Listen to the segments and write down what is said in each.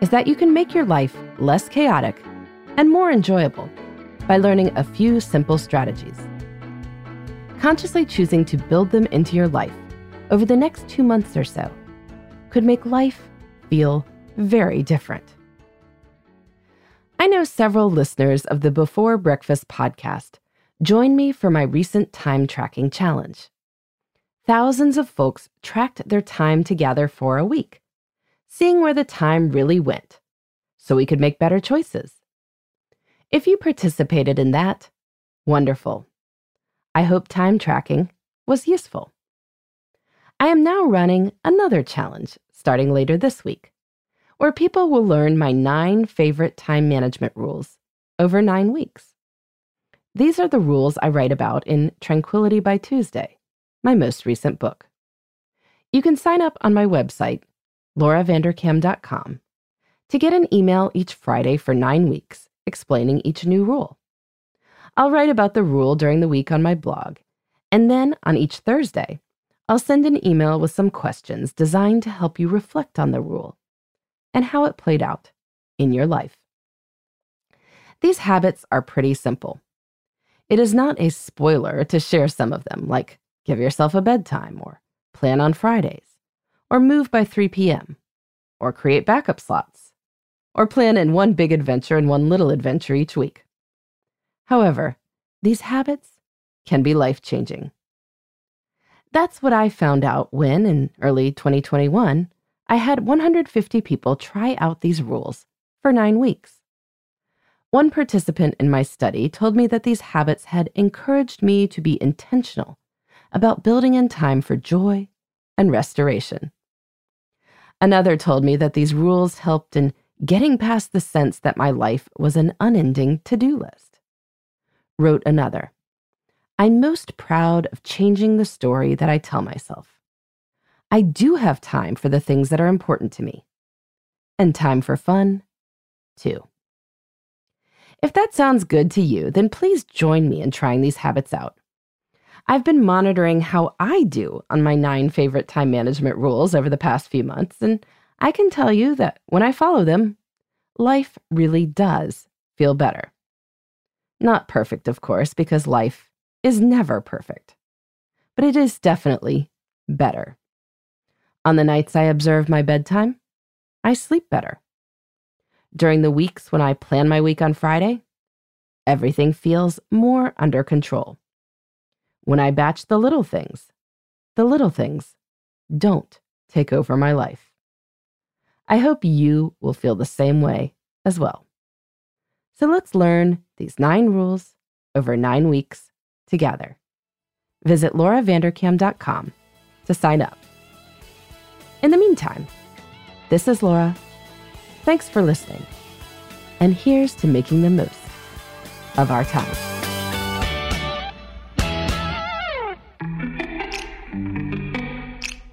is that you can make your life less chaotic and more enjoyable by learning a few simple strategies. Consciously choosing to build them into your life over the next two months or so could make life feel very different. I know several listeners of the Before Breakfast podcast joined me for my recent time tracking challenge. Thousands of folks tracked their time together for a week, seeing where the time really went so we could make better choices. If you participated in that, wonderful. I hope time tracking was useful. I am now running another challenge starting later this week, where people will learn my nine favorite time management rules over nine weeks. These are the rules I write about in Tranquility by Tuesday, my most recent book. You can sign up on my website, lauravanderkam.com, to get an email each Friday for nine weeks explaining each new rule. I'll write about the rule during the week on my blog, and then on each Thursday, I'll send an email with some questions designed to help you reflect on the rule and how it played out in your life. These habits are pretty simple. It is not a spoiler to share some of them, like give yourself a bedtime, or plan on Fridays, or move by 3 p.m., or create backup slots, or plan in one big adventure and one little adventure each week. However, these habits can be life changing. That's what I found out when, in early 2021, I had 150 people try out these rules for nine weeks. One participant in my study told me that these habits had encouraged me to be intentional about building in time for joy and restoration. Another told me that these rules helped in getting past the sense that my life was an unending to do list. Wrote another I'm most proud of changing the story that I tell myself. I do have time for the things that are important to me, and time for fun, too. If that sounds good to you, then please join me in trying these habits out. I've been monitoring how I do on my nine favorite time management rules over the past few months, and I can tell you that when I follow them, life really does feel better. Not perfect, of course, because life is never perfect, but it is definitely better. On the nights I observe my bedtime, I sleep better. During the weeks when I plan my week on Friday, everything feels more under control. When I batch the little things, the little things don't take over my life. I hope you will feel the same way as well. So let's learn these nine rules over nine weeks together. Visit lauravanderkam.com to sign up. In the meantime, this is Laura. Thanks for listening. And here's to making the most of our time.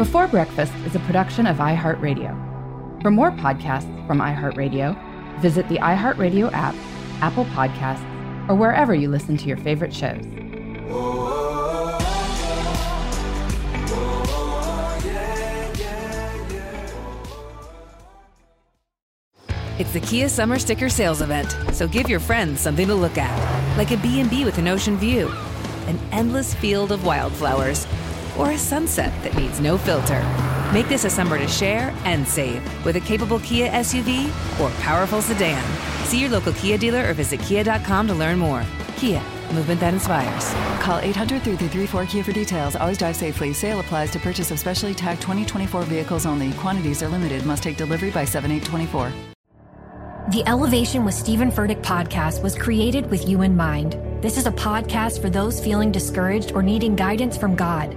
Before Breakfast is a production of iHeartRadio. For more podcasts from iHeartRadio, visit the iHeartRadio app, Apple Podcasts, or wherever you listen to your favorite shows. It's the Kia Summer Sticker Sales Event, so give your friends something to look at, like a B&B with an ocean view, an endless field of wildflowers, or a sunset that needs no filter. Make this a summer to share and save with a capable Kia SUV or powerful sedan. See your local Kia dealer or visit kia.com to learn more. Kia, movement that inspires. Call 800 334 Kia for details. Always drive safely. Sale applies to purchase of specially tagged 2024 vehicles only. Quantities are limited. Must take delivery by 7824. The Elevation with Stephen Furtick podcast was created with you in mind. This is a podcast for those feeling discouraged or needing guidance from God.